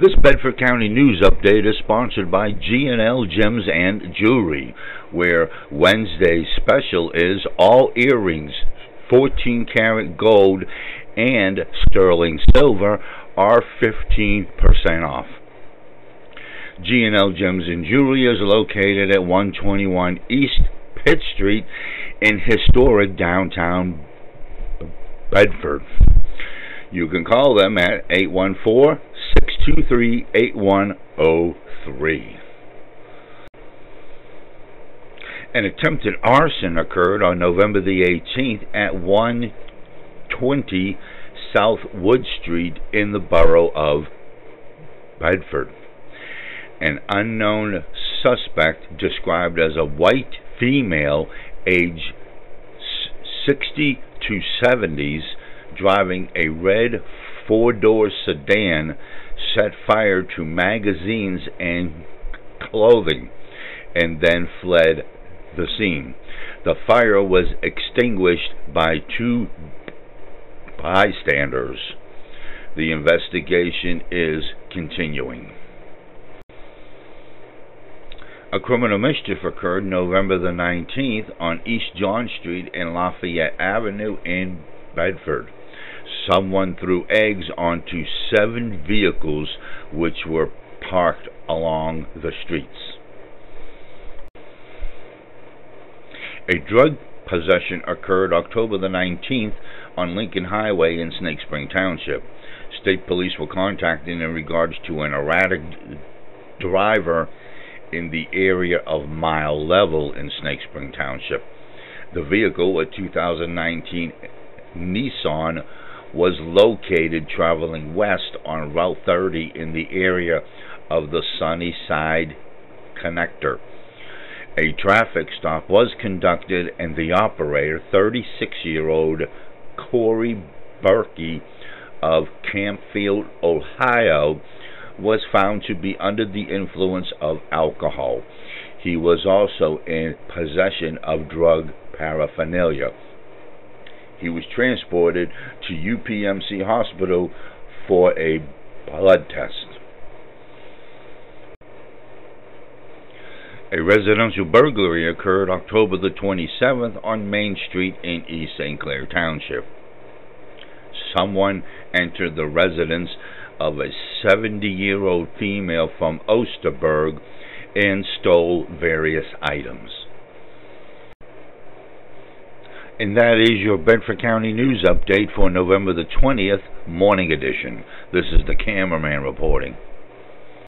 This Bedford County News Update is sponsored by G&L Gems and Jewelry, where Wednesday's special is all earrings, 14 karat gold, and sterling silver are 15% off. G&L Gems and Jewelry is located at 121 East Pitt Street in historic downtown Bedford. You can call them at 814 623 8103. An attempted arson occurred on November the 18th at 120 South Wood Street in the borough of Bedford. An unknown suspect, described as a white female, age 60 to 70s, driving a red four door sedan, set fire to magazines and clothing and then fled the scene. The fire was extinguished by two bystanders. The investigation is continuing. A criminal mischief occurred November the 19th on East John Street and Lafayette Avenue in Bedford. Someone threw eggs onto seven vehicles which were parked along the streets. A drug possession occurred October the 19th on Lincoln Highway in Snake Spring Township. State police were contacted in regards to an erratic driver in the area of Mile Level in Snake Spring Township. The vehicle, a 2019 Nissan, was located traveling west on Route 30 in the area of the Sunnyside Connector. A traffic stop was conducted, and the operator, 36 year old Corey Berkey of Canfield, Ohio, was found to be under the influence of alcohol. He was also in possession of drug paraphernalia. He was transported to UPMC Hospital for a blood test. A residential burglary occurred October the 27th on Main Street in East St. Clair Township. Someone entered the residence of a 70 year old female from Osterburg and stole various items. And that is your Bedford County News Update for November the 20th, morning edition. This is the cameraman reporting.